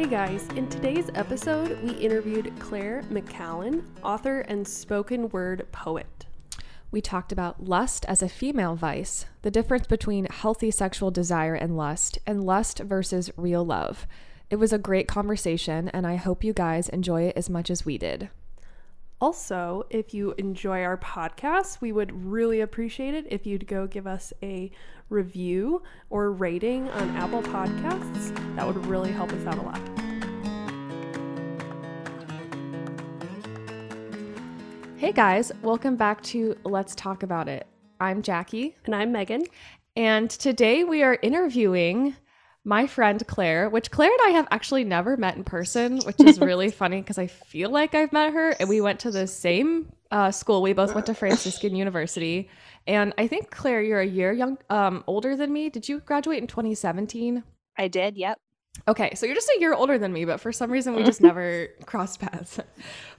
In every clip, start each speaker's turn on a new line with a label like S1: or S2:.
S1: Hey guys, in today's episode, we interviewed Clare McCallan, author and spoken word poet.
S2: We talked about lust as a female vice, the difference between healthy sexual desire and lust, and lust versus real love. It was a great conversation, and I hope you guys enjoy it as much as we did.
S1: Also, if you enjoy our podcast, we would really appreciate it if you'd go give us a review or rating on Apple Podcasts. That would really help us out a lot.
S2: Hey guys, welcome back to Let's Talk About It. I'm Jackie.
S1: And I'm Megan.
S2: And today we are interviewing my friend Clare, which Clare and I have actually never met in person, which is really funny because I feel like I've met her and we went to the same uh, school. We both went to Franciscan University. And I think Clare, you're a year young, um, older than me. Did you graduate in 2017?
S3: I did. Yep.
S2: Okay, so you're just a year older than me, but for some reason we just never crossed paths.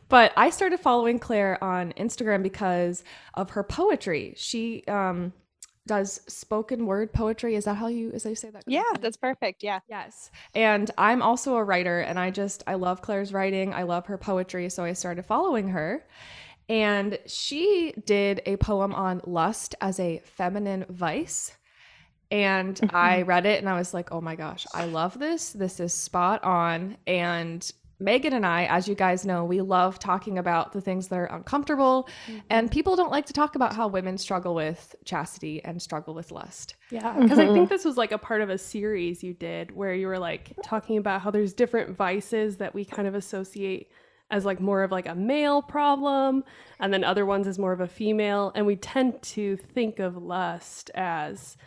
S2: But I started following Clare on Instagram because of her poetry. She um, does spoken word poetry. Is that how you is that you say that?
S3: Yeah, that's perfect. Yeah.
S2: Yes. And I'm also a writer and I just I love Clare's writing. I love her poetry, so I started following her. And she did a poem on lust as a feminine vice. And I read it and I was like, oh my gosh, I love this. This is spot on. And Megan and I, as you guys know, we love talking about the things that are uncomfortable. Mm-hmm. And people don't like to talk about how women struggle with chastity and struggle with lust.
S1: Yeah. Because mm-hmm. I think this was like a part of a series you did where you were like talking about how there's different vices that we kind of associate as like more of like a male problem and then other ones as more of a female and we tend to think of lust as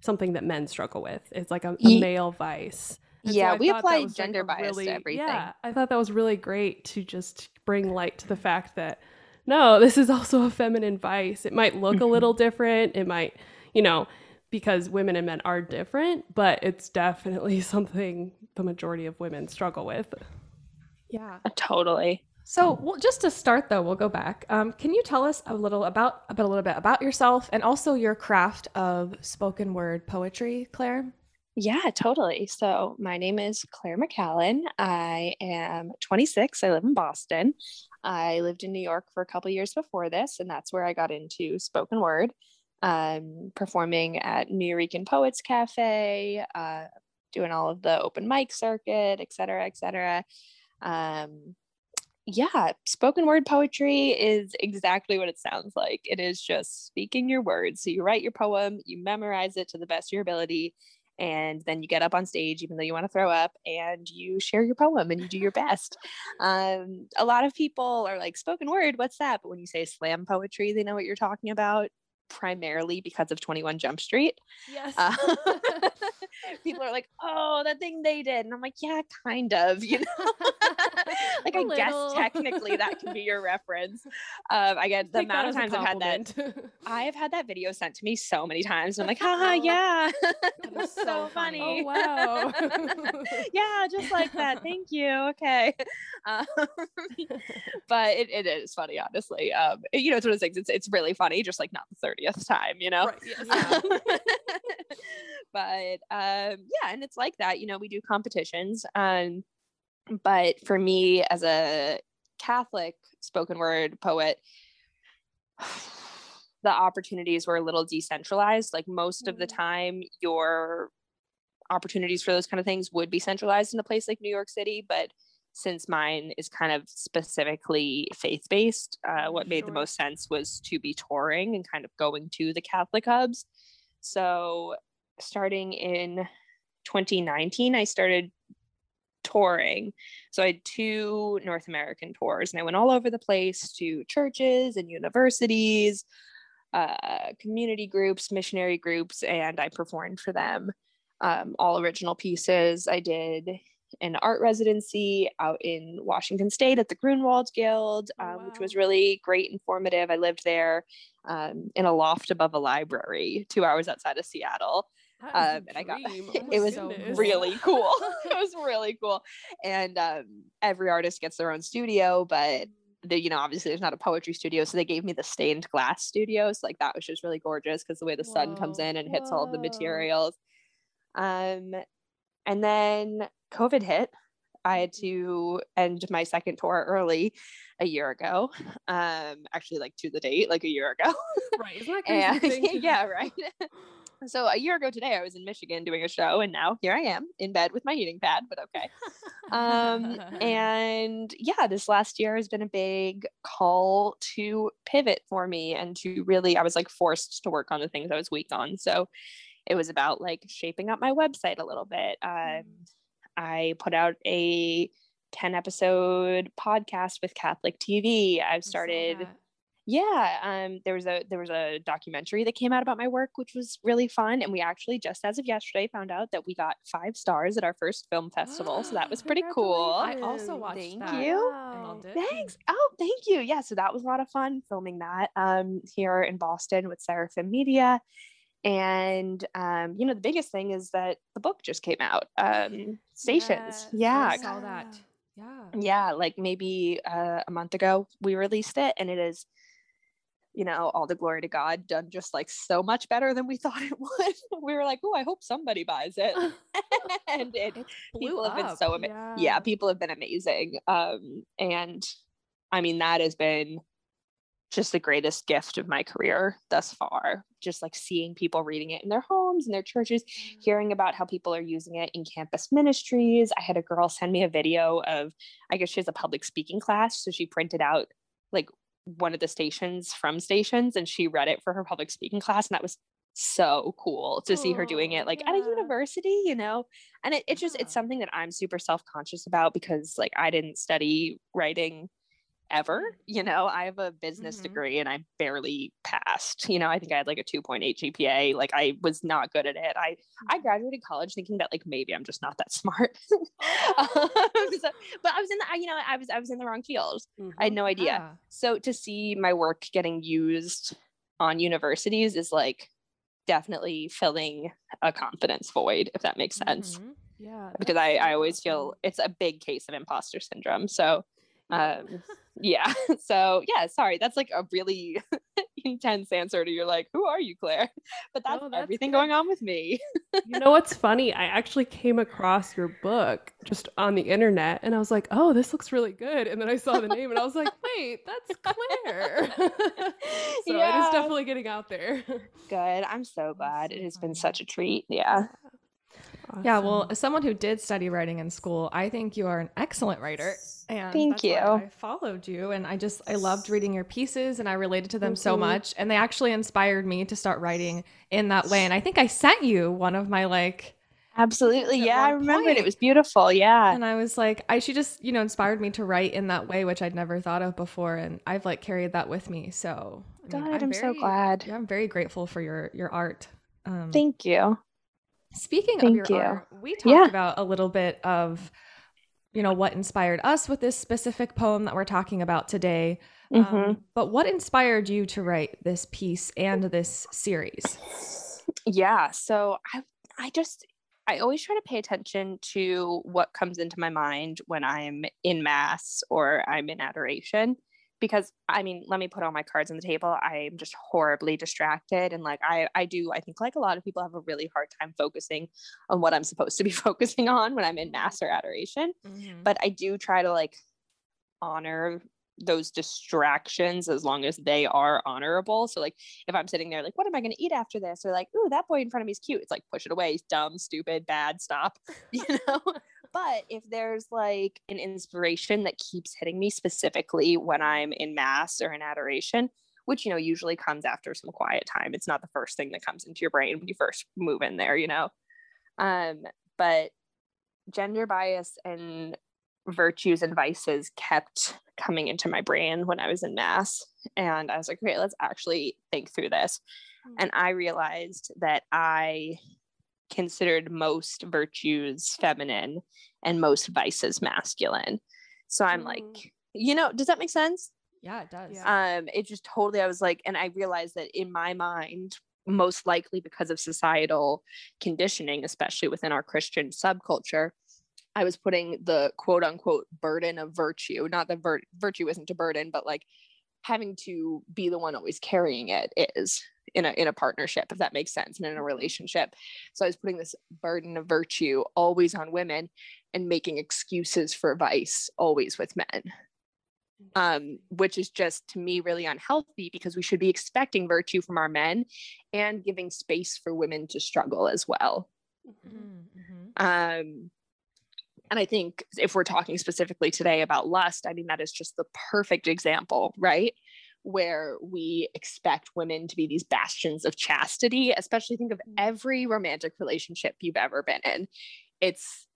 S1: something that men struggle with it's like a, a male vice
S3: and yeah so we apply gender like bias really, to everything
S1: yeah i thought that was really great to just bring light to the fact that no this is also a feminine vice it might look a mm-hmm. little different it might you know because women and men are different but it's definitely something the majority of women struggle with
S2: yeah,
S3: totally.
S2: So, well, just to start though, we'll go back. Um, can you tell us a little about, about a little bit about yourself and also your craft of spoken word poetry, Clare?
S3: Yeah, totally. So, my name is Clare McCallan. I am 26. I live in Boston. I lived in New York for a couple years before this, and that's where I got into spoken word, um, performing at New Nuyorican Poets Cafe, uh, doing all of the open mic circuit, et cetera, et cetera. Um, yeah, spoken word poetry is exactly what it sounds like. It is just speaking your words. So you write your poem, you memorize it to the best of your ability, and then you get up on stage, even though you want to throw up, and you share your poem and you do your best. Um, a lot of people are like, spoken word, what's that? But when you say slam poetry, they know what you're talking about primarily because of 21 Jump Street.
S1: Yes. Uh,
S3: people are like, oh, that thing they did. And I'm like, yeah, kind of, you know? like, I guess technically that can be your reference. Um, I get the amount of times I've had that. I have had that video sent to me so many times. And I'm like, haha, yeah.
S1: So, so funny. Oh, wow.
S3: yeah, just like that. Thank you. Okay. Um, but it, it is funny, honestly. Um, you know, it's one of those things. It's, it's really funny, just like not the 30th time, you know? Right, yes. but um, yeah, and it's like that. You know, we do competitions. Um, but for me, as a Catholic spoken word poet, the opportunities were a little decentralized. Like most of the mm. time, your opportunities for those kind of things would be centralized in a place like New York City, but since mine is kind of specifically faith based, uh, what made sure. the most sense was to be touring and kind of going to the Catholic hubs. So, starting in 2019, I started touring. So, I had two North American tours, and I went all over the place to churches and universities, uh, community groups, missionary groups, and I performed for them. Um, all original pieces. I did an art residency out in Washington State at the Grünewald Guild, oh, um, wow. which was really great, and informative. I lived there um, in a loft above a library, two hours outside of Seattle.
S1: Um, and I got oh
S3: it was
S1: goodness.
S3: really cool. it was really cool. And um, every artist gets their own studio, but the, you know, obviously there's not a poetry studio, so they gave me the stained glass studio. So like that was just really gorgeous because the way the Whoa. sun comes in and hits Whoa. all of the materials. Um, and then COVID hit. I had to end my second tour early a year ago. Um, actually, like to the date, like a year ago.
S1: right. Isn't that crazy?
S3: and, yeah, right. So a year ago today, I was in Michigan doing a show, and now here I am in bed with my heating pad. But okay. Um, and yeah, this last year has been a big call to pivot for me and to really, I was like forced to work on the things I was weak on. So it was about like shaping up my website a little bit. Um, mm. I put out a 10 episode podcast with Catholic TV. I've started yeah, um there was a there was a documentary that came out about my work which was really fun and we actually just as of yesterday found out that we got 5 stars at our first film festival. so that was pretty cool.
S2: I also watched
S3: Thank
S2: that.
S3: you.
S2: Wow.
S3: Thanks. Oh, thank you. Yeah, so that was a lot of fun filming that um here in Boston with Seraphim Media. And um, you know, the biggest thing is that the book just came out. Um, stations.
S2: Yes,
S3: yeah.
S2: I saw that. Yeah.
S3: Yeah, like maybe uh, a month ago we released it and it is you know, all the glory to God, done just like so much better than we thought it would. we were like, oh, I hope somebody buys it. and it, people have been so amazing. Yeah. yeah. people have been amazing. Um, and I mean, that has been just the greatest gift of my career thus far. Just like seeing people reading it in their homes and their churches, mm-hmm. hearing about how people are using it in campus ministries. I had a girl send me a video of, I guess she has a public speaking class. So she printed out like one of the stations from stations and she read it for her public speaking class and that was so cool to see her doing it like yeah. at a university you know and it, it just it's something that i'm super self-conscious about because like i didn't study writing ever you know i have a business mm-hmm. degree and i barely passed you know i think i had like a 2.8 gpa like i was not good at it i i mm. graduated college thinking that like maybe i'm just not that smart um, so, but i was in the you know i was i was in the wrong field mm-hmm. i had mm-hmm. no idea so to see my work getting used on universities is like definitely filling a confidence void if that makes sense
S2: mm-hmm. yeah
S3: because i i always feel it's a big case of imposter syndrome so um yeah so yeah sorry that's like a really intense answer to you're like who are you clare? But that's, that's everything good. going on with me.
S1: You know what's funny? I actually came across your book just on the internet and i was like oh this looks really good and then i saw the name and i was like wait that's clare. So yeah. it is definitely getting out there.
S3: Good i'm so glad it has been such a treat yeah
S2: Awesome. Yeah, well, as someone who did study writing in school, I think you are an excellent writer. And
S3: thank you. I
S2: followed you and I just I loved reading your pieces and I related to them mm-hmm. so much and they actually inspired me to start writing in that way. And I think I sent you one of my like
S3: Absolutely. Yeah, I remember it. It was beautiful. Yeah.
S2: And I was like, I she just, you know, inspired me to write in that way, which I'd never thought of before. And I've like carried that with me. So
S3: I God, I'm, I'm very, so glad.
S2: Yeah, I'm very grateful for your your art.
S3: Um, Thank you.
S2: Speaking Thank of your you. art, we talked yeah. about a little bit of, you know, what inspired us with this specific poem that we're talking about today. Um, mm-hmm. Um, but what inspired you to write this piece and this series?
S3: Yeah, so I I just I always try to pay attention to what comes into my mind when I'm in mass or I'm in adoration because I mean, let me put all my cards on the table. I'm just horribly distracted. And like, I, I do, I think like a lot of people have a really hard time focusing on what I'm supposed to be focusing on when I'm in mass or adoration. Mm-hmm. But I do try to like honor those distractions as long as they are honorable. So like if I'm sitting there like, what am I gonna eat after this? Or like, ooh, that boy in front of me is cute. It's like push it away, he's dumb, stupid, bad, stop. You know? But if there's like an inspiration that keeps hitting me specifically when I'm in mass or in adoration, which you know usually comes after some quiet time. It's not the first thing that comes into your brain when you first move in there, you know. Um, but gender bias and virtues and vices kept coming into my brain when I was in mass. And I was like, okay, let's actually think through this. Mm-hmm. And I realized that I considered most virtues feminine and most vices masculine. So I'm mm. like, you know, does that make sense?
S2: Yeah, it does.
S3: Um, it just totally, I was like, and I realized that in my mind, most likely because of societal conditioning, especially within our Christian subculture, I was putting the quote unquote burden of virtue, not that vir- virtue isn't a burden, but like having to be the one always carrying it is in a in a partnership if that makes sense and in a relationship. So i was putting this burden of virtue always on women and making excuses for vice always with men. Um, which is just to me really unhealthy because we should be expecting virtue from our men and giving space for women to struggle as well.
S2: Mm-hmm.
S3: um, and I think if we're talking specifically today about lust, I mean, that is just the perfect example, right? Where we expect women to be these bastions of chastity, especially think of mm-hmm. every romantic relationship you've ever been in. It's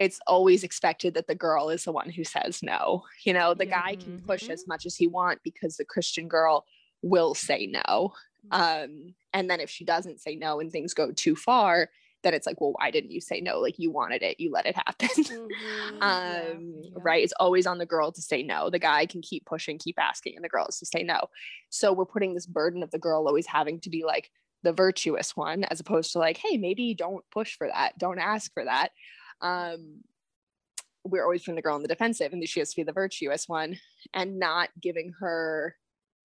S3: it's always expected that the girl is the one who says no. You know, the guy can push as mm-hmm. much as he want because the Christian girl will say no. Mm-hmm. Um, and then if she doesn't say no and things go too far, then it's like, well, why didn't you say no? Like you wanted it, you let it happen.
S1: Mhm.
S3: um
S2: yeah.
S3: right it's always on the girl to say no the guy can keep pushing keep asking and the girl is to say no so we're putting this burden of the girl always having to be like the virtuous one as opposed to like hey maybe don't push for that don't ask for that um we're always putting the girl on the defensive and she has to be the virtuous one and not giving her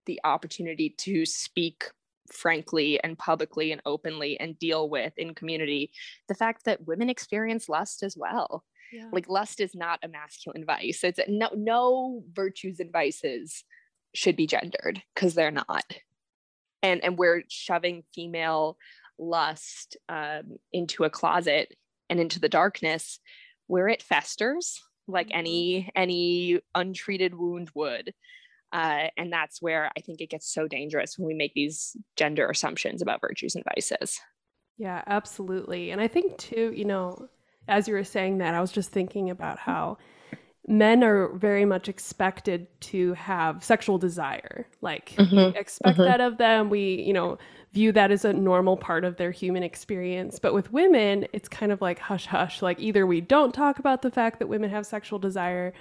S3: the opportunity to speak frankly and publicly and openly and deal with in community the fact that women experience lust as well
S1: Yeah.
S3: like lust is not a masculine vice it's no no virtues and vices should be gendered because they're not and and we're shoving female lust um, into a closet and into the darkness where it festers like
S1: Mhm.
S3: any any untreated wound would uh, and that's where i think it gets so dangerous when we make these gender assumptions about virtues and vices
S1: Yeah, absolutely. And I think too, you know, as you were saying that, I was just thinking about how men are very much expected to have sexual desire. Like we
S3: Mhm,
S1: expect
S3: mhm.
S1: that of them. We, you know, view that as a normal part of their human experience. But with women, it's kind of like hush hush. Like either we don't talk about the fact that women have sexual desire,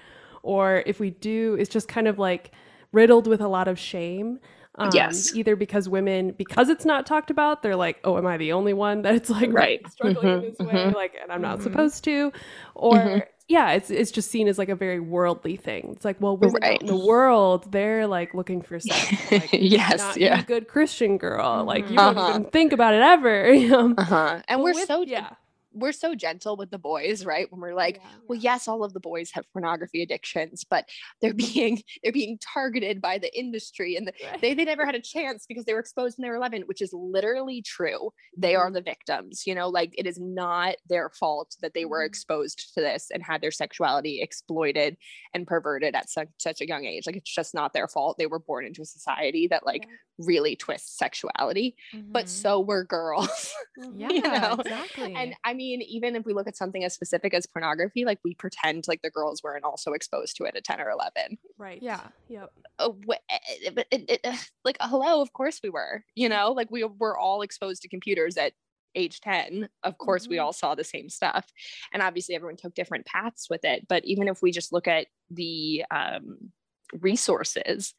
S1: or if we do, it's just kind of like riddled with a lot of shame. Um,
S3: Yes.
S1: Either because women, because it's not talked about, they're like, oh, am I the only one that's like
S3: Right.
S1: struggling in
S3: Mhm,
S1: this way?
S3: mhm.
S1: Like, and I'm not
S2: Mhm.
S1: supposed to. Or,
S3: Mhm.
S1: yeah, it's it's just seen as like a very worldly thing. It's like, well, women out in the world, they're like looking for sex. Like,
S3: yes
S1: not
S3: yeah
S1: you, good Christian girl. Like, you
S2: Mhm.
S1: don't
S3: Uh-huh.
S1: even think about it ever. Um,
S3: uh-huh and
S1: but
S3: we're
S1: with-
S3: so
S1: yeah.
S3: We're so gentle with the boys right when we're like
S1: Yeah.
S3: well yes all of the boys have pornography addictions but they're being they're being targeted by the industry and the,
S1: Right.
S3: they, they never had a chance because they were exposed when they were 11 which is literally true they are
S1: Mhm.
S3: the victims you know like it is not their fault that they were
S1: Mhm.
S3: exposed to this and had their sexuality exploited and perverted at such, such a young age like it's just not their fault they were born into a society that like
S1: Yeah.
S3: Really twists sexuality but
S2: Mhm.
S3: so were girls
S2: yeah,
S3: you know,
S2: exactly.
S3: and I mean, even if we look at something as specific as pornography, like we pretend like the girls weren't also exposed to it at 10 or 11.
S1: Right.
S2: yeah,
S1: Yep.
S3: Wh- but it, it, uh, like, hello, of course we were, you know, like we were all exposed to computers at age 10. Of course, we
S1: Mhm.
S3: all saw the same stuff. And obviously, everyone took different paths with it. But even if we just look at the um, resources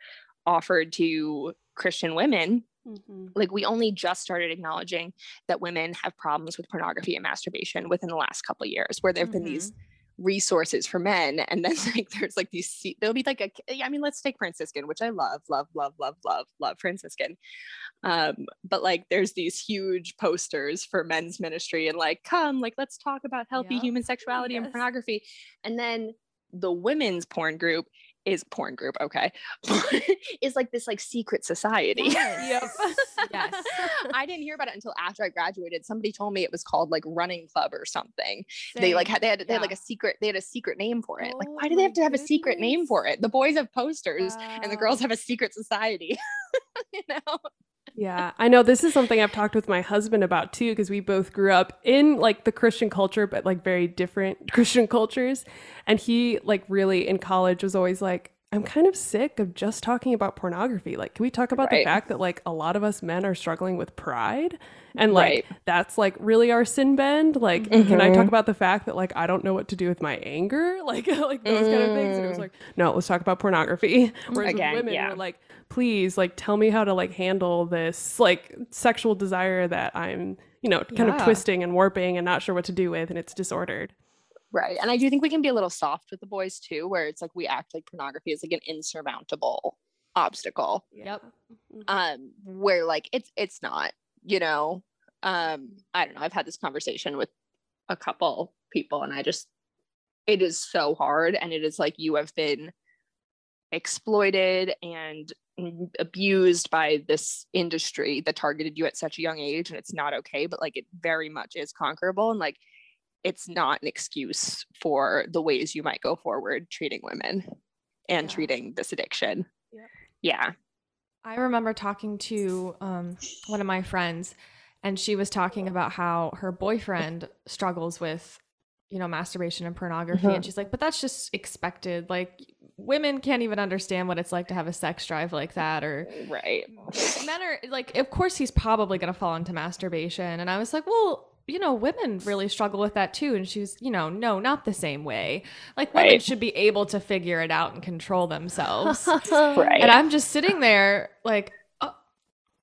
S3: offered to Christian women,
S1: Mhm.
S3: like we only just started acknowledging that women have problems with pornography and masturbation within the last couple of years where there have been these resources for men. And then like there's like these se- there'll be like a i mean let's take franciscan which i love love love love love love franciscan. Um but like there's these huge posters for men's ministry and like come like let's talk about healthy human sexuality
S1: Yes.
S3: and pornography. And then the women's porn group is porn group okay is like this like secret society
S2: Yes. yes.
S3: I didn't hear about it until after I graduated. Somebody told me it was called like running club or something. They like had they had they had like a secret they had a secret name for it. like
S1: Oh
S3: why do they have
S1: oh
S3: to have a secret name for it? The boys have posters and the girls have a secret society. you know?
S1: Yeah, I know this is something I've talked with my husband about too, because we both grew up in like the Christian culture, but like very different Christian cultures. And he, like, really in college was always like, I'm kind of sick of just talking about pornography. Like, can we talk about the fact that like a lot of us men are struggling with pride? And like,
S3: Right.
S1: that's like really our sin bend. Like, can I talk about the fact that like I don't know what to do with my anger? Like, like those kind of things. And it was
S3: Mm.
S1: like, no, let's talk about pornography. Whereas
S3: Again,
S1: with women,
S3: yeah.
S1: we're like, please like tell me how to like handle this like sexual desire that i'm you know kind of twisting and warping and not sure what to do with and it's disordered
S3: Right. And I do think we can be a little soft with the boys too, where it's like we act like pornography is like an insurmountable obstacle
S2: Yep.
S1: Mhm.
S3: um where like it's it's not you know um i don't know i've had this conversation with a couple people and i just it is so hard and it is like you have been exploited and abused by this industry that targeted you at such a young age and it's not okay but like it very much is conquerable and like it's not an excuse for the ways you might go forward treating women and
S1: Yeah.
S3: treating this addiction
S1: Yeah.
S3: yeah
S2: I remember talking to um, one of my friends, and she was talking about how her boyfriend struggles with, you know, masturbation and pornography.
S3: Mhm.
S2: And she's like, but that's just expected. Like, women can't even understand what it's like to have a sex drive like that. Or
S3: right
S2: men are like, of course, he's probably going to fall into masturbation. And I was like, well, you know, women really struggle with that too. And she's, you know, no, not the same way. Like, women
S3: Right.
S2: should be able to figure it out and control themselves.
S3: right
S2: And I'm just sitting there, like, uh,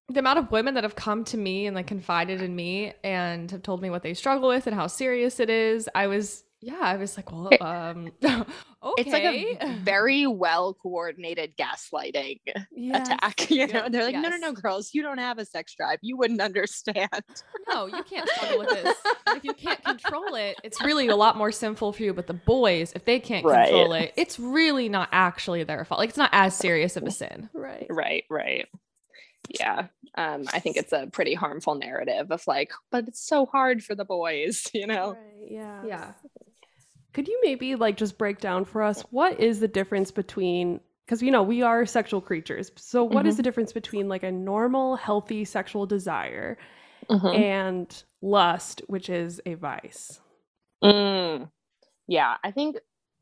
S2: the amount of women that have come to me and like confided in me and have told me what they struggle with and how serious it is. I was, yeah, I was like, well, um, okay.
S3: it's like a very well coordinated gaslighting
S1: Yes.
S3: attack you know
S2: Yep.
S3: they're like no no no girls you don't have a sex drive you wouldn't understand
S2: no, you can't struggle with this. if you can't control it, it's really a lot more sinful for you. But the boys, if they can't
S3: Right.
S2: control it, it's really not actually their fault. Like, it's not as serious of a sin.
S1: Right.
S3: right right yeah um i think it's a pretty harmful narrative of like but it's so hard for the boys you know
S1: Right. Yeah.
S2: Yeah.
S1: Could you maybe like just break down for us what is the difference between because you know we are sexual creatures. So what is
S3: Mhm.
S1: the difference between like a normal healthy sexual desire
S3: Mhm.
S1: and lust, which is a vice?
S3: Mm. Yeah, I think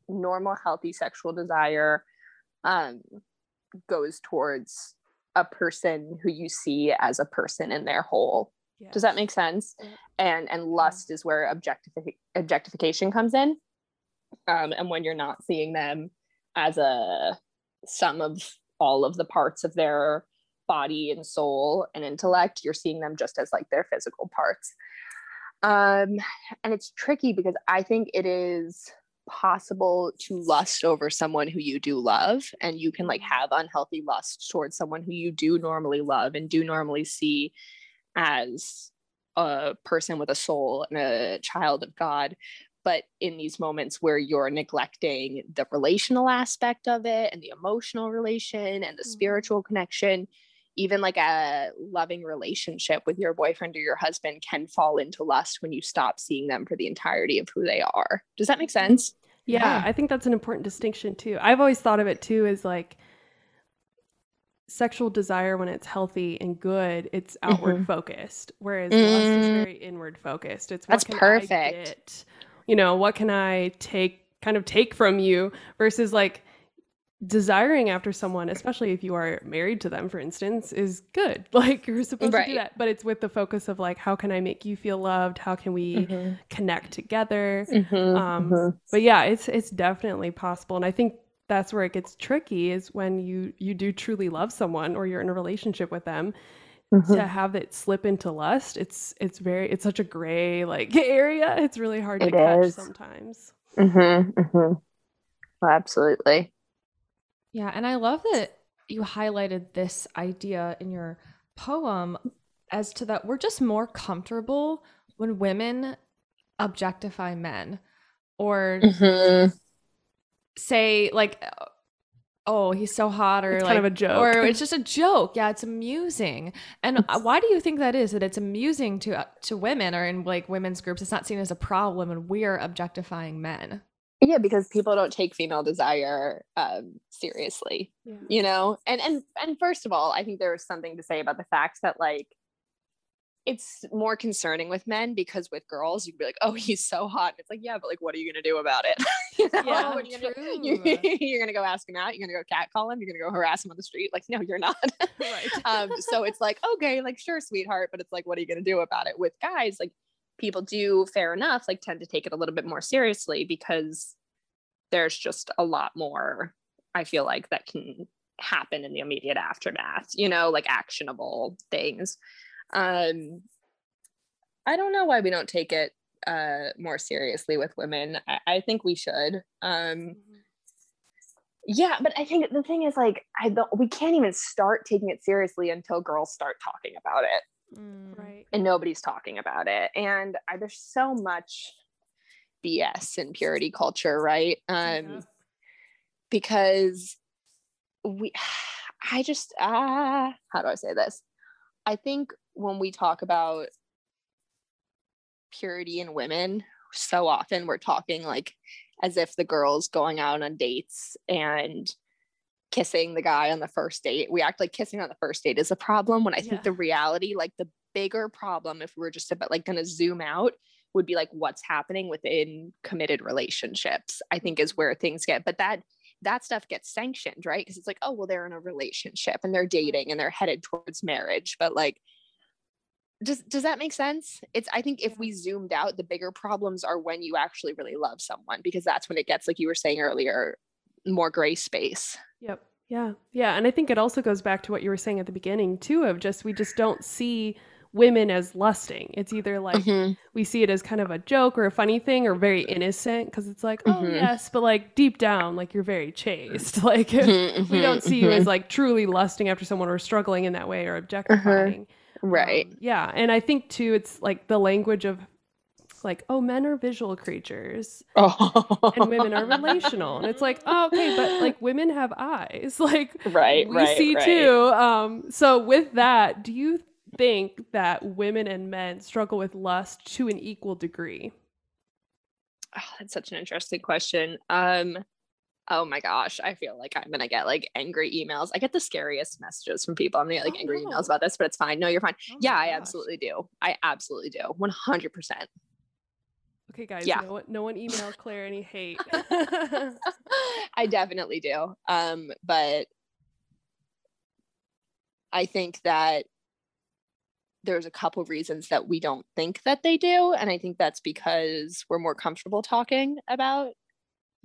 S3: normal healthy sexual desire um goes towards a person who you see as a person in their whole. Does that make sense? And and lust is where objectifi- objectification comes in. Um, and when you're not seeing them as a sum of all of the parts of their body and soul and intellect, you're seeing them just as like their physical parts. Um, and it's tricky because I think it is possible to lust over someone who you do love and you can like have unhealthy lust towards someone who you do normally love and do normally see as a person with a soul and a child of God. But in these moments where you're neglecting the relational aspect of it and the emotional relation and the
S1: Mhm.
S3: spiritual connection, even like a loving relationship with your boyfriend or your husband can fall into lust when you stop seeing them for the entirety of who they are. Does that make sense?
S1: Yeah,
S2: Yeah.
S1: I think that's an important distinction too. I've always thought of it too as like sexual desire when it's healthy and good, it's outward focused, whereas lust is
S3: Mm.
S1: very inward focused. It's
S3: That's
S1: what can I
S3: perfect.
S1: You know, what can I take kind of take from you versus like desiring after someone, especially if you are married to them, for instance, is good. Like you're supposed to do that, but it's with the focus of like, how can I make you feel loved? How can we
S3: Mhm.
S1: connect together?
S3: Mhm.
S1: Um,
S3: Mhm.
S1: but yeah it's it's definitely possible and i think that's where it gets tricky is when you you do truly love someone or you're in a relationship with them
S3: Mhm.
S1: to have it slip into lust it's it's very it's such a gray like area it's really hard to
S3: It
S1: catch
S3: is.
S1: sometimes
S3: Mhm. Mhm. Absolutely.
S2: Yeah, and I love that you highlighted this idea in your poem as to that we're just more comfortable when women objectify men or
S3: Mhm.
S2: say like oh he's so hot or
S1: It's
S2: like
S1: kind of a joke.
S2: or it's just a joke yeah it's amusing and why do you think that is that it's amusing to uh, to women or in like women's groups it's not seen as a problem and we're objectifying men
S3: Yeah, because people don't take female desire um, seriously.
S1: yeah.
S3: you know and and and first of all i think there is something to say about the fact that like it's more concerning with men because with girls you'd be like oh he's so hot. And it's like yeah but like what are you gonna do about it? You know
S1: Yeah,
S3: What are you gonna
S2: true.
S3: You're gonna go ask him out you're gonna go catcall him you're gonna go harass him on the street like no you're not.
S1: Right.
S3: Um so it's like okay like sure sweetheart but it's like what are you gonna do about it? With guys like people do fair enough like tend to take it a little bit more seriously because there's just a lot more i feel like that can happen in the immediate aftermath you know like actionable things um i don't know why we don't take it uh more seriously with women i, I think we should um Yeah, but I think the thing is like I don't we can't even start taking it seriously until girls start talking about it.
S2: Mm.
S1: Right.
S3: And nobody's talking about it. And I, there's so much BS in purity culture, right? Um
S1: Yeah.
S3: because we I just ah how do I say this? I think when we talk about purity in women, so often we're talking like as if the girl's going out on dates and kissing the guy on the first date. We act like kissing on the first date is a problem when I think
S1: Yeah.
S3: the reality, like the bigger problem, if we were just about like gonna zoom out, would be like what's happening within committed relationships, I think is where things get. But that that stuff gets sanctioned, right? Because it's like, oh, well, they're in a relationship and they're mm-hmm. dating and they're headed towards marriage. But like, does does that make sense? It's I think if we zoomed out, the bigger problems are when you actually really love someone, because that's when it gets, like you were saying earlier, more gray space.
S1: Yep. Yeah. Yeah. And I think it also goes back to what you were saying at the beginning, too, of just we just don't see women as lusting. It's either like
S3: Mhm.
S1: we see it as kind of a joke or a funny thing or very innocent because it's like, oh,
S3: Mhm.
S1: yes, but like deep down, like you're very chaste. Like
S3: Mhm,
S1: we don't see you as like truly lusting after someone or struggling in that way or objectifying.
S3: Right.
S1: Um, yeah. And I think, too, it's like the language of like, oh, men are visual creatures
S3: oh.
S1: and women are relational. And it's like, oh, okay, but like women have eyes. Like
S3: right,
S1: we
S3: right,
S1: see
S3: right.
S1: too. Um, so with that, do you think that women and men struggle with lust to an equal degree?
S3: Oh, that's such an interesting question. Um, oh my gosh, I feel like I'm gonna get like angry emails. I get the scariest messages from people. I'm gonna get like
S1: Oh,
S3: angry
S1: no.
S3: emails about this, but it's fine. No, you're fine.
S2: Oh
S3: yeah, I
S2: gosh.
S3: absolutely do. I absolutely do. 100. percent
S1: Okay, guys,
S3: Yeah.
S1: no one, no one email Clare any hate.
S3: I definitely do. Um, but I think that there's a couple reasons that we don't think that they do, and I think that's because we're more comfortable talking about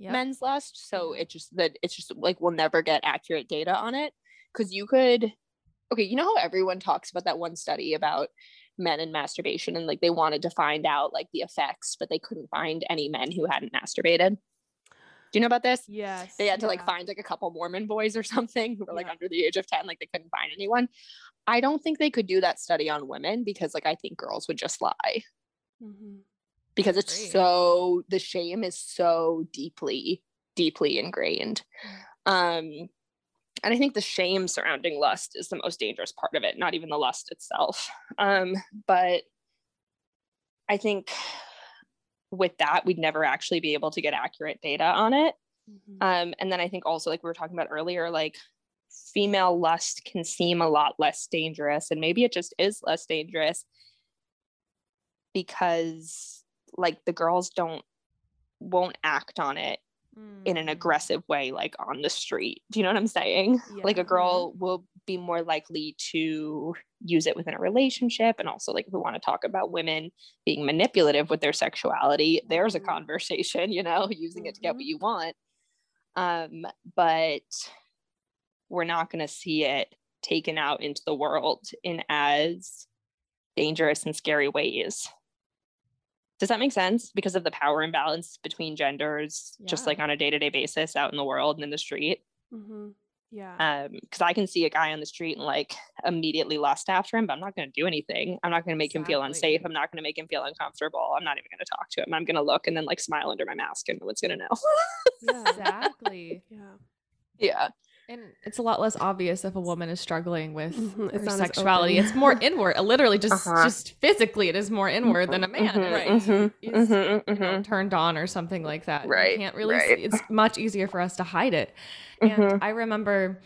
S2: Yep.
S3: men's lust. So it just that it's just like we'll never get accurate data on it because you could. Okay, you know how everyone talks about that one study about men and masturbation and like they wanted to find out like the effects, but they couldn't find any men who hadn't masturbated. Do you know about this?
S1: yes.
S3: they had to like find like a couple Mormon boys or something who were like
S1: Yeah.
S3: under the age of 10, like they couldn't find anyone. I don't think they could do that study on women because like I think girls would just lie
S1: Mhm.
S3: Because it's
S2: Agree.
S3: so the shame is so deeply, deeply ingrained. Um and I think the shame surrounding lust is the most dangerous part of it, not even the lust itself. Um, but I think with that, we'd never actually be able to get accurate data on it.
S1: Mhm.
S3: Um, and then I think also, like we were talking about earlier, like female lust can seem a lot less dangerous, and maybe it just is less dangerous because like the girls don't won't act on it in an
S2: Mm.
S3: aggressive way like on the street. Do you know what i'm saying? Like a girl will be more likely to use it within a relationship and also like if we want to talk about women being manipulative with their sexuality there's a
S1: Mhm.
S3: conversation you know using it to get what you want. Um but we're not going to see it taken out into the world in as dangerous and scary ways does that make sense because of the power imbalance between genders just like on a day-to-day basis out in the world and in the street
S1: Mhm. Yeah.
S3: um because i can see a guy on the street and like immediately lust after him but i'm not going to do anything i'm not going to make him feel unsafe i'm not going to make him feel uncomfortable i'm not even going to talk to him i'm going to look and then like smile under my mask and no one's going to know
S1: yeah.
S2: Exactly.
S1: Yeah.
S3: yeah
S2: And it's a lot less obvious if a woman is struggling with
S1: Mhm,
S2: her sexuality. It's more inward. Literally, just
S3: Uh-huh.
S2: just physically, it is more inward than a man.
S3: Mhm,
S2: Right?
S3: mhm,
S2: Is,
S3: mhm,
S2: you know, turned on or something like that. You
S3: Right,
S2: can't really.
S3: right.
S2: See, it's much easier for us to hide it. And. I remember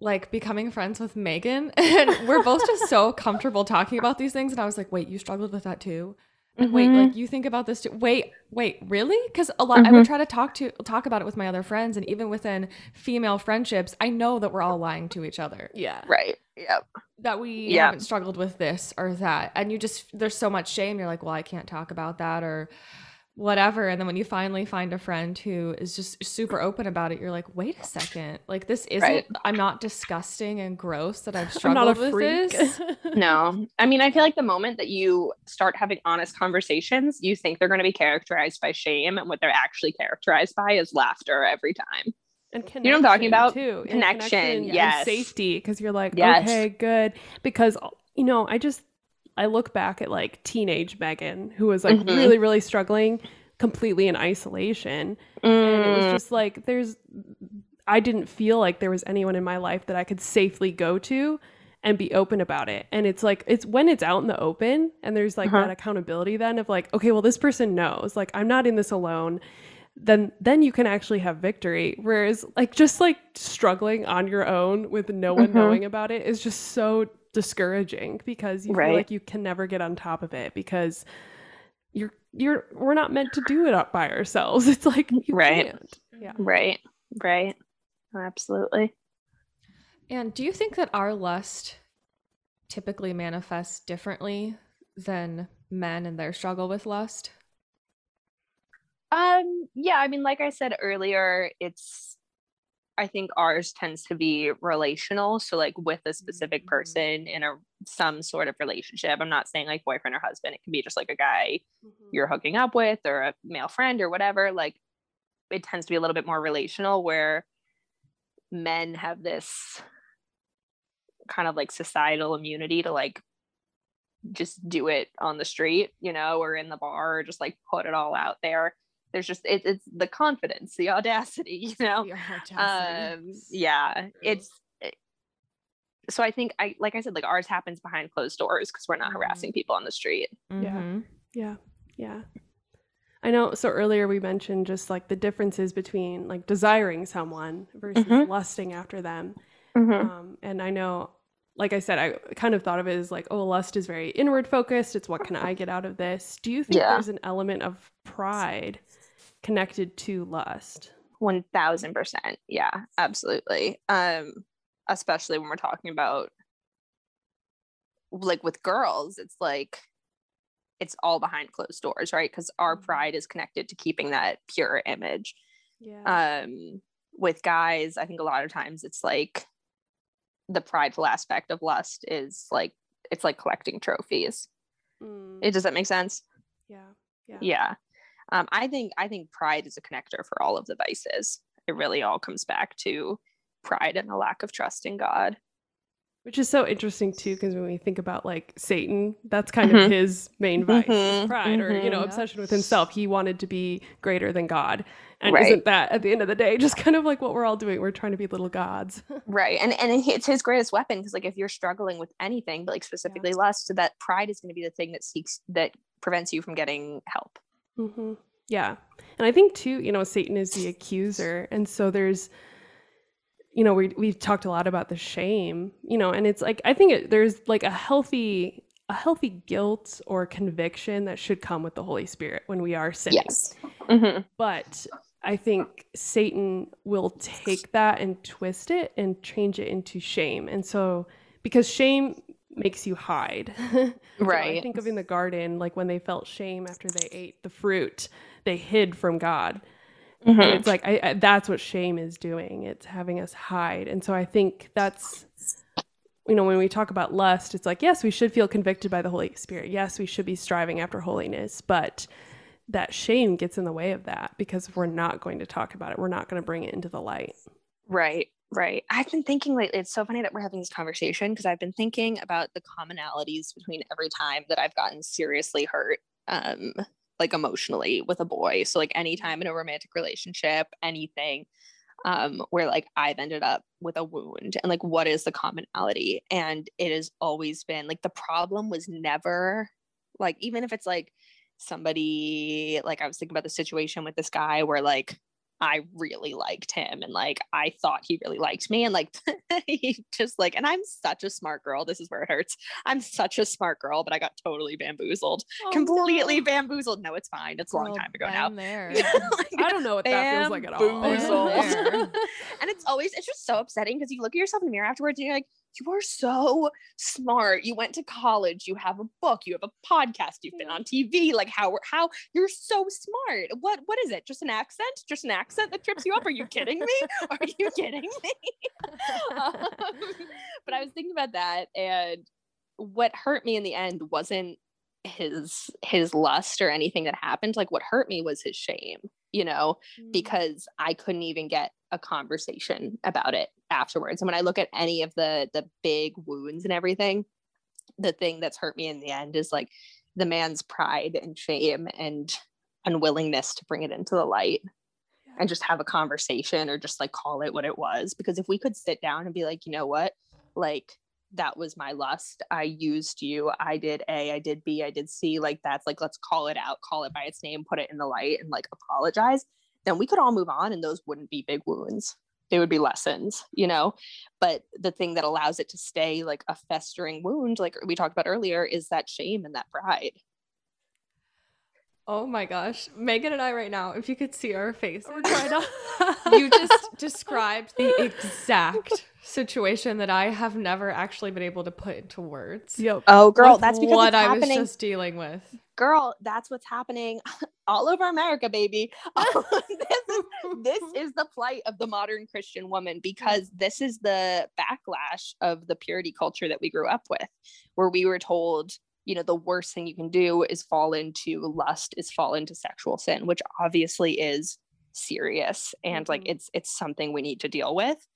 S2: like becoming friends with Megan, and we're both just so comfortable talking about these things. And I was like, "Wait, you struggled with that too." And wait, like mm-hmm. you think about this too. Wait, wait, really? Because a lot I would mm-hmm. try to talk to talk about it with my other friends, and even within female friendships, I know that we're all lying to each other.
S1: Yeah.
S3: right yep
S2: That we
S3: Yeah.
S2: haven't struggled with this or that, and you just there's so much shame. You're like, well, I can't talk about that or whatever. And then when you finally find a friend who is just super open about it, you're like, wait a second, like this isn't.
S3: Right.
S2: I'm not disgusting and gross that I've
S1: I'm
S2: struggled
S1: not
S2: with
S1: freak.
S2: this.
S3: no i mean i feel like the moment that you start having honest conversations you think they're going to be characterized by shame and what they're actually characterized by is laughter every time
S1: and
S3: You know what I'm talking about?
S1: too and
S3: Connection,
S1: and
S3: yes.
S1: safety because you're like
S3: Yes.
S1: okay good because you know i just i look back at like teenage megan who was like
S3: Mhm.
S1: really really struggling completely in isolation and it was
S3: Mm,
S1: just like there's i didn't feel like there was anyone in my life that i could safely go to and be open about it and it's like it's when it's out in the open and there's like
S3: Uh-huh.
S1: that accountability then of like okay well this person knows like i'm not in this alone then then you can actually have victory whereas like just like struggling on your own with no one
S3: Mhm.
S1: knowing about it is just so discouraging because you
S3: Right.
S1: feel like you can never get on top of it because you're you're we're not meant to do it up by ourselves it's like you
S3: Right.
S1: can't yeah
S3: right, right. Absolutely.
S2: And do you think that our lust typically manifests differently than men and their struggle with lust?
S3: Um, yeah, I mean, like I said earlier, it's I think ours tends to be relational. So like with a specific
S1: Mhm.
S3: person in a some sort of relationship. I'm not saying like boyfriend or husband. It can be just like a guy you're hooking up with or a male friend or whatever. Like it tends to be a little bit more relational where men have this kind of like societal immunity to like just do it on the street, you know, or in the bar, or just like put it all out there. There's just it, it's the confidence, the audacity, you know. Um, yeah, it's it- so I think I like I said, like ours happens behind closed doors because we're not
S2: Mhm.
S3: harassing people on the street.
S1: Yeah.
S2: Mhm.
S1: Yeah. Yeah. I know. So earlier we mentioned just like the differences between like desiring someone versus
S3: Mhm.
S1: lusting after them.
S3: Mm-hmm.
S1: Um, and I know, like I said, I kind of thought of it as like, oh, lust is very inward focused. It's what can I get out of this? Do you think
S3: Yeah.
S1: there's an element of pride connected to lust?
S3: One thousand percent. Yeah, absolutely. Um, especially when we're talking about like with girls, it's like it's all behind closed doors, right? Because our
S1: Mhm.
S3: pride is connected to keeping that pure image.
S1: Yeah.
S3: Um, with guys, I think a lot of times it's like the prideful aspect of lust is like it's like collecting trophies.
S1: Mm,
S3: It does that make sense?
S1: yeah. Yeah.
S3: yeah um, i think i think pride is a connector for all of the vices it really all comes back to pride and a lack of trust in god
S1: Which is so interesting too, because when we think about like Satan, that's kind of
S3: Mhm.
S1: his main vice,
S3: Mhm,
S1: pride, or you know,
S3: mhm.
S1: obsession with himself. He wanted to be greater than God, and
S3: Right.
S1: isn't that at the end of the day just kind of like what we're all doing? We're trying to be little gods.
S3: right and and it's his greatest weapon because like if you're struggling with anything but like specifically lust that pride is going to be the thing that seeks that prevents you from getting help
S1: hmm Yeah. And I think too, you know, Satan is the accuser. And so there's, you know, we, we've talked a lot about the shame, you know, and it's like, I think it, there's like a healthy, a healthy guilt or conviction that should come with the Holy Spirit when we are sinning.
S3: yes Mhm.
S1: But I think Satan will take that and twist it and change it into shame. And so, because shame makes you hide. So I
S3: Right.
S1: think of in the garden, like when they felt shame after they ate the fruit, they hid from God.
S3: Mhm.
S1: it's like I, I, that's what shame is doing. It's having us hide. And so I think that's you know when we talk about lust, it's like yes, we should feel convicted by the Holy Spirit. Yes, we should be striving after holiness, but that shame gets in the way of that because if we're not going to talk about it, we're not going to bring it into the light.
S3: Right, right. I've been thinking lately, it's so funny that we're having this conversation because I've been thinking about the commonalities between every time that I've gotten seriously hurt, um, like emotionally with a boy. So, like, anytime in a romantic relationship, anything um, where like I've ended up with a wound and like, what is the commonality? And it has always been like the problem was never like, even if it's like somebody, like, I was thinking about the situation with this guy where like, I really liked him and like I thought he really liked me and like he just like and I'm such a smart girl this is where it hurts I'm such a smart girl but I got totally bamboozled
S2: Oh,
S3: completely bamboozled no it's fine it's a long time ago now
S2: There.
S1: I don't know what that feels like at all.
S3: Bamboozled. And it's always it's just so upsetting because you look at yourself in the mirror afterwards and you're like you are so smart. You went to college. You have a book. You have a podcast. You've been on tv like how how you're so smart. What what is it? Just an accent? Just an accent that trips you up? Are you kidding me? Are you kidding me? Um, but i was thinking about that and what hurt me in the end wasn't his his lust or anything that happened. Like what hurt me was his shame you know,
S1: Mm.
S3: because I couldn't even get a conversation about it afterwards. And when I look at any of the the big wounds and everything, the thing that's hurt me in the end is like the man's pride and shame and unwillingness to bring it into the light and just have a conversation or just like call it what it was because if we could sit down and be like you know what like that was my lust i used you i did a i did b i did c like that's like let's call it out call it by its name put it in the light and like apologize then we could all move on and those wouldn't be big wounds. They would be lessons you know? But the thing that allows it to stay like a festering wound like we talked about earlier is that shame and that pride
S2: Oh my gosh. Megan and I right now, if you could see our face,
S1: We're trying to.
S2: you just described the exact situation that I have never actually been able to put into words.
S1: Yep.
S3: oh girl
S2: with
S3: that's because
S2: what
S3: it's
S2: I was
S3: happening
S2: just dealing with.
S3: girl, that's what's happening all over America, baby. this, is, this is the plight of the modern Christian woman because this is the backlash of the purity culture that we grew up with, where we were told, you know, the worst thing you can do is fall into lust, is fall into sexual sin, which obviously is serious and like
S1: Mhm.
S3: it's it's something we need to deal with.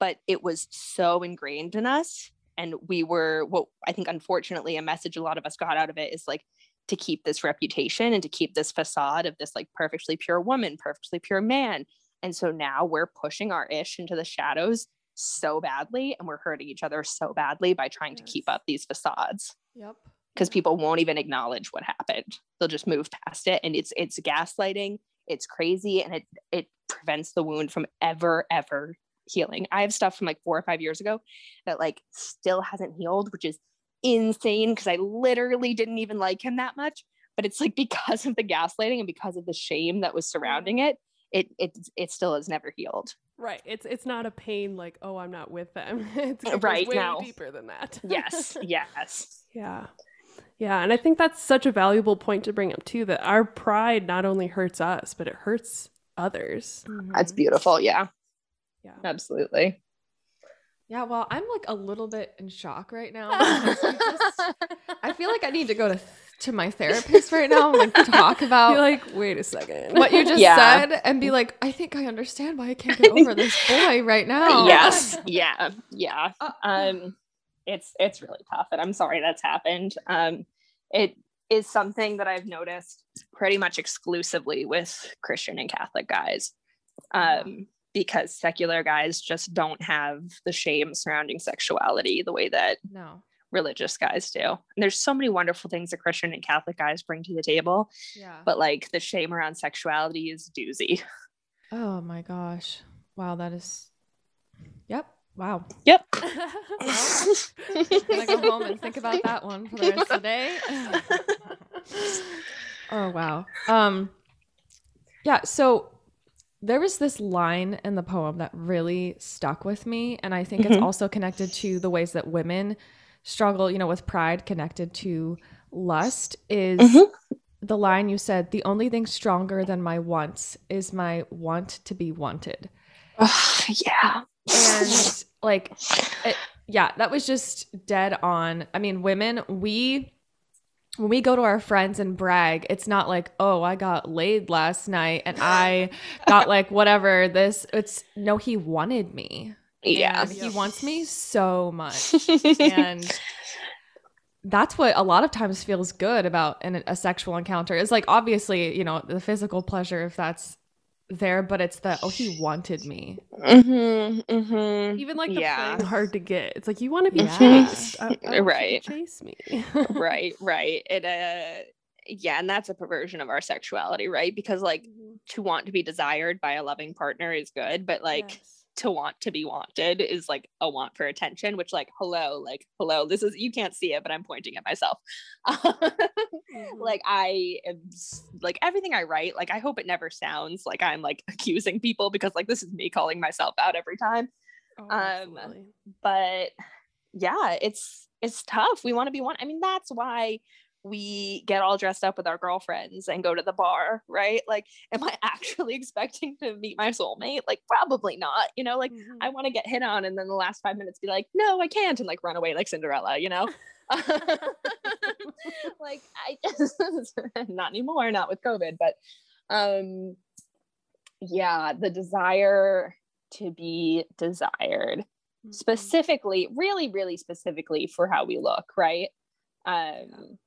S3: But it was so ingrained in us. And we were what I think unfortunately a message a lot of us got out of it is like to keep this reputation and to keep this facade of this like perfectly pure woman, perfectly pure man. And so now we're pushing our ish into the shadows so badly and we're hurting each other so badly by trying to keep up these facades
S2: Yep.
S3: Because people won't even acknowledge what happened. They'll just move past it and it's it's gaslighting, it's crazy and it it prevents the wound from ever ever healing. I have stuff from like 4 or 5 years ago that like still hasn't healed, which is insane because I literally didn't even like him that much, but it's like because of the gaslighting and because of the shame that was surrounding mm. it, it it it still has never healed.
S1: Right. It's it's not a pain like, oh, I'm not with them. it's uh, it goes
S3: Right,
S1: way
S3: no.
S1: deeper than that.
S3: Yes, yes.
S1: Yeah. Yeah. And I think that's such a valuable point to bring up too that our pride not only hurts us, but it hurts others.
S3: That's beautiful. Yeah,
S1: Yeah.
S3: absolutely.
S2: Yeah, well, I'm like a little bit in shock right now. just- I feel like I need to go to to my therapist right now and like talk about
S1: You're like, wait a second.
S2: what you just
S3: Yeah.
S2: said and be like, I think I understand why I can't get over this boy right now.
S3: yes yeah yeah
S2: Uh,
S3: um it's it's really tough and i'm sorry that's happened um it is something that i've noticed pretty much exclusively with christian and catholic guys um because secular guys just don't have the shame surrounding sexuality the way that
S2: No.
S3: religious guys do and there's so many wonderful things that christian and catholic guys bring to the table
S2: Yeah.
S3: but like the shame around sexuality is doozy
S2: oh my gosh. Wow, that is Yep. Wow.
S3: yep
S2: I'm gonna go home and think about that one for the rest of the day. oh wow. Um yeah, so there was this line in the poem that really stuck with me and I think it's
S3: Mhm.
S2: also connected to the ways that women struggle, you know, with pride connected to lust is
S3: Mhm.
S2: the line you said, the only thing stronger than my wants is my want to be wanted Oh,
S3: yeah
S2: and like it, yeah that was just dead on. I mean women we when we go to our friends and brag it's not like oh i got laid last night and i got like whatever this it's no he wanted me.
S3: Yeah
S2: and he wants me so much. And that's what a lot of times feels good about an, a sexual encounter is like obviously you know the physical pleasure if that's there but it's the oh he wanted me
S3: hmm hmm
S1: Even like the
S3: Yeah.
S1: playing hard to get. It's like you want to be
S2: Yeah.
S1: chased. I, I want you to
S3: Right.
S1: Chase me.
S3: right right it uh yeah and that's a perversion of our sexuality right because like to want to be desired by a loving partner is good but like
S1: Yes.
S3: To want to be wanted is like a want for attention which like hello like hello this is you can't see it but i'm pointing at myself.
S1: Mhm.
S3: like i am like everything i write like i hope it never sounds like i'm like accusing people because like this is me calling myself out every time.
S1: Oh,
S3: um, but yeah it's it's tough. We want to be one i mean that's why we get all dressed up with our girlfriends and go to the bar right like am i actually expecting to meet my soulmate like probably not you know like
S1: Mhm.
S3: i want to get hit on and then the last five minutes be like no i can't and like run away like cinderella you know like i just not anymore not with covid but um yeah, the desire to be desired,
S1: Mhm.
S3: specifically, really, really specifically for how we look, right? Um,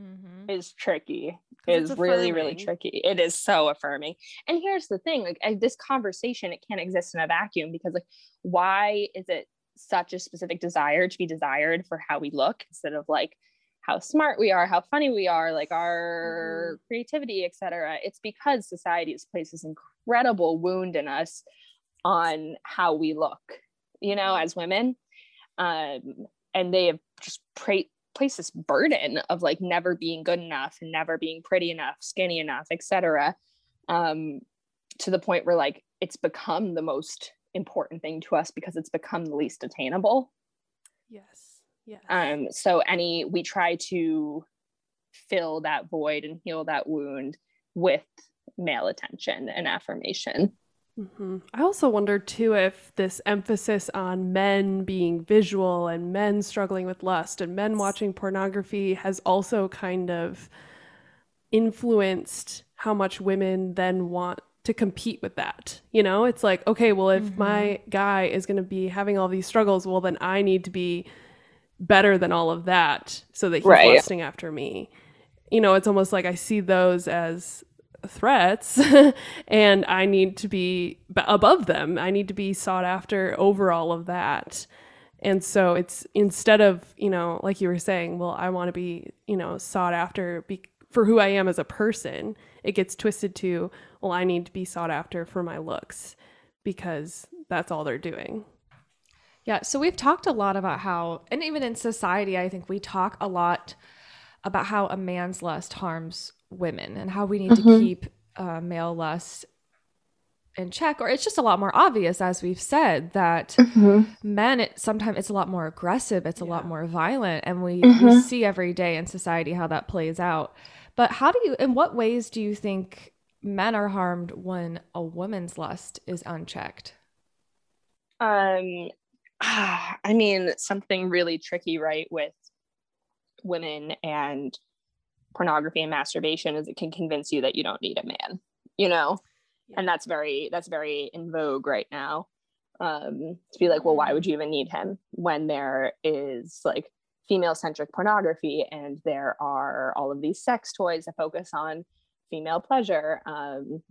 S2: Mm-hmm.
S3: is tricky Is
S1: it's
S3: really, really tricky. It is so affirming. And here's the thing: like I, this conversation, it can't exist in a vacuum because, like, why is it such a specific desire to be desired for how we look instead of like how smart we are, how funny we are, like our creativity, etc. It's because society has placed this incredible wound in us on how we look, you know, as women. Um, and they have just pra- placed this burden of like never being good enough and never being pretty enough, skinny enough, etc. Um, to the point where like it's become the most important thing to us because it's become the least attainable.
S1: Yes. Yes.
S3: Um, so any we try to fill that void and heal that wound with male attention and affirmation.
S1: Hmm I also wonder too if this emphasis on men being visual and men struggling with lust and men watching pornography has also kind of influenced how much women then want to compete with that. You know, it's like, okay, well, if my guy is going to be having all these struggles, well, then I need to be better than all of that so that he's
S3: Right.
S1: lusting after me. You know, it's almost like I see those as threats and I need to be above them. I need to be sought after over all of that. And so it's instead of, you know, like you were saying, well, I want to be, you know, sought after be- for who I am as a person, it gets twisted to, well, I need to be sought after for my looks because that's all they're doing.
S2: Yeah, so we've talked a lot about how, and even in society, I think we talk a lot about how a man's lust harms women and how we need to keep uh, male lust in check. Or it's just a lot more obvious, as we've said, that men, it, sometimes it's a lot more aggressive, it's a lot more violent, and we, we see every day in society how that plays out. But how do you, in what ways do you think men are harmed when a woman's lust is unchecked?
S3: Um, I mean, something really tricky, right, with women and pornography and masturbation is it can convince you that you don't need a man, you know, and that's very that's very in vogue right now. Um, to be like, well, why would you even need him when there is like female centric pornography and there are all of these sex toys that focus on female pleasure. Um,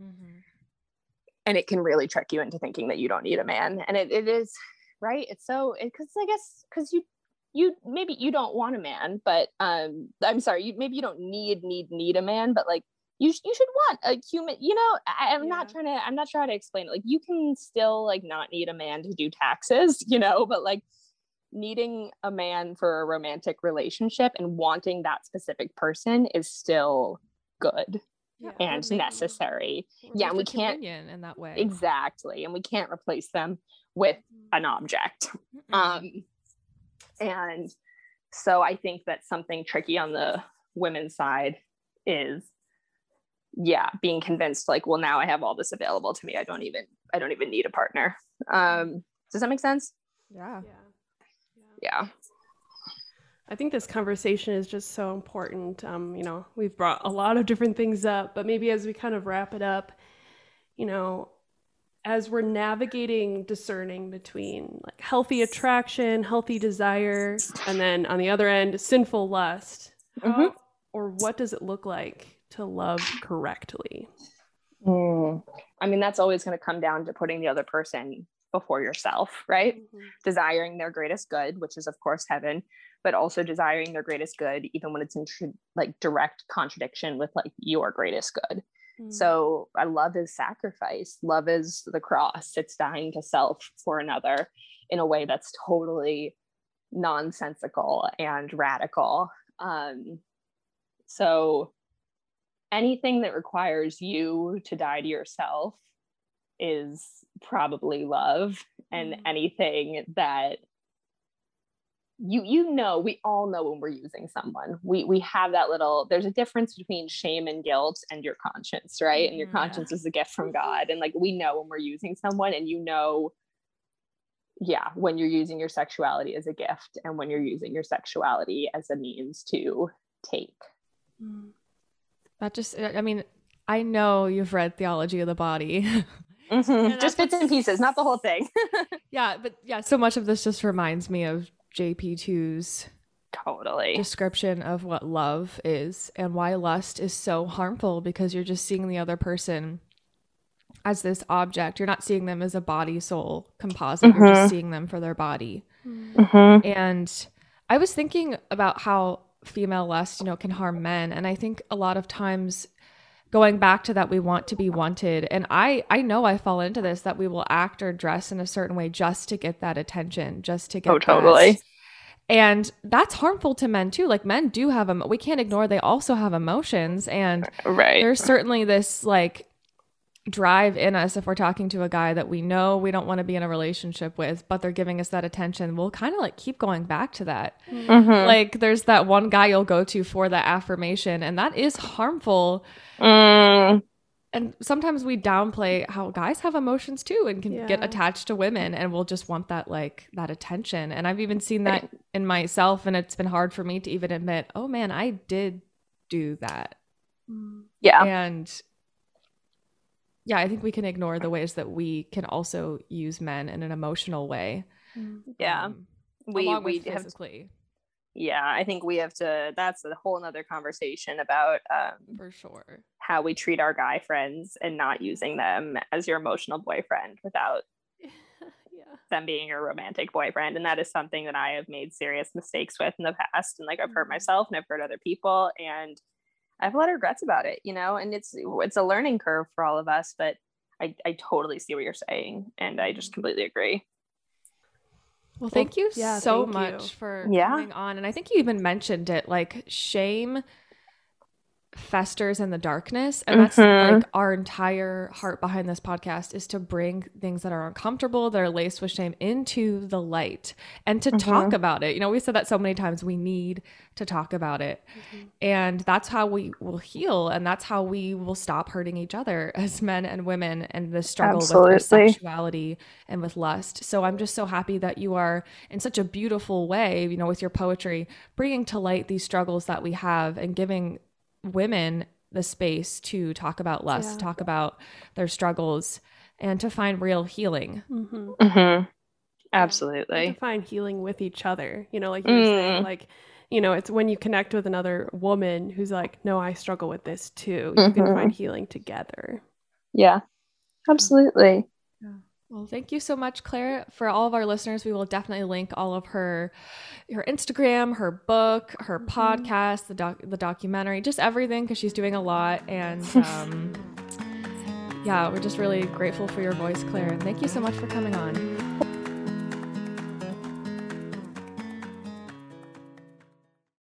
S3: and it can really trick you into thinking that you don't need a man and it, it is right it's so because i guess because you you maybe you don't want a man but um i'm sorry you maybe you don't need need need a man but like you, sh- you should want a human you know I, i'm not trying to i'm not trying to explain it like you can still like not need a man to do taxes you know but like needing a man for a romantic relationship and wanting that specific person is still good
S1: Yeah.
S3: and necessary Yeah,
S2: just
S3: we can't-
S2: in that way.
S3: exactly and we can't replace them with an object
S2: Mm-mm.
S3: um and so i think that something tricky on the women's side is yeah being convinced like well now i have all this available to me i don't even i don't even need a partner um does that make sense
S2: yeah.
S1: Yeah.
S3: yeah
S1: I think this conversation is just so important. Um, you know, we've brought a lot of different things up, but maybe as we kind of wrap it up, you know, as we're navigating discerning between like healthy attraction, healthy desire, and then on the other end, sinful lust, how,
S3: Mhm.
S1: or what does it look like to love correctly?
S3: Mm. i mean that's always going to come down to putting the other person before yourself right desiring their greatest good, which is of course heaven, but also desiring their greatest good, even when it's in tr- like direct contradiction with like your greatest good.
S1: Mhm.
S3: So I love is sacrifice. Love is the cross. It's dying to self for another in a way that's totally nonsensical and radical. Um, so anything that requires you to die to yourself is probably love and
S1: Mhm.
S3: anything that you you know we all know when we're using someone we we have that little there's a difference between shame and guilt and your conscience right and your
S2: Mhm.
S3: conscience is a gift from god and like we know when we're using someone and you know yeah when you're using your sexuality as a gift and when you're using your sexuality as a means to take
S1: Mm.
S2: That just, I mean, I know you've read Theology of the Body.
S3: Mhm. Just bits and pieces, not the whole thing.
S2: yeah, but yeah, so much of this just reminds me of JP2's
S3: totally.
S2: description of what love is and why lust is so harmful because you're just seeing the other person as this object. You're not seeing them as a body soul composite. You're
S3: Mhm.
S2: just seeing them for their body.
S3: Mhm.
S2: And I was thinking about how female lust, you know, can harm men. And I think a lot of times going back to that we want to be wanted. And I I know I fall into this that we will act or dress in a certain way just to get that attention, just to get
S3: Oh, totally.
S2: And that's harmful to men too. Like men do have em- we can't ignore they also have emotions and
S3: Right.
S2: there's certainly this like drive in us if we're talking to a guy that we know we don't want to be in a relationship with but they're giving us that attention we'll kind of like keep going back to that.
S3: Mhm.
S2: like there's that one guy you'll go to for that affirmation and that is harmful.
S3: Mm,
S2: and sometimes we downplay how guys have emotions too and can get attached to women and we'll just want that like that attention. And i've even seen that in myself and it's been hard for me to even admit oh man i did do that.
S3: Yeah.
S2: and yeah i think we can ignore the ways that we can also use men in an emotional way
S3: Yeah.
S2: um,
S3: we
S2: along
S3: we
S2: with
S3: have
S2: physically
S3: yeah i think we have to that's a whole nother conversation about um,
S2: for sure
S3: how we treat our guy friends and not using them as your emotional boyfriend without
S1: yeah.
S3: them being your romantic boyfriend and that is something that i have made serious mistakes with in the past and like i've hurt
S1: Mhm.
S3: myself and i've hurt other people and i have a lot of regrets about it you know and it's it's a learning curve for all of us but i i totally see what you're saying and i just mm-hmm. completely agree
S2: Well, thank you
S1: yeah,
S2: so
S1: thank
S2: much
S1: you.
S2: for
S3: Yeah.
S2: coming on. And I think you even mentioned it like shame festers in the darkness. And that's
S3: Mhm.
S2: like our entire heart behind this podcast is to bring things that are uncomfortable, that are laced with shame into the light and to talk about it. You know, we said that so many times. We need to talk about it. And that's how we will heal. And that's how we will stop hurting each other as men and women and the struggle with sexuality and with lust. So I'm just so happy that you are in such a beautiful way, you know, with your poetry, bringing to light these struggles that we have and giving women the space to talk about lust,
S1: Yeah.
S2: talk about their struggles, and to find real healing.
S1: Mm-hmm.
S3: mm-hmm.
S1: to
S3: absolutely
S1: find healing with each other. You know, like you were saying,
S3: Mm.
S1: like, you know, it's when you connect with another woman who's like, no, I struggle with this too. You can
S3: Mhm.
S1: find healing together.
S3: yeah absolutely
S2: Well, thank you so much, Clare. For all of our listeners, we will definitely link all of her her Instagram, her book, her
S1: Mhm.
S2: podcast, the doc the documentary, just everything because she's doing a lot. And um, yeah, we're just really grateful for your voice, Clare. And thank you so much for coming on.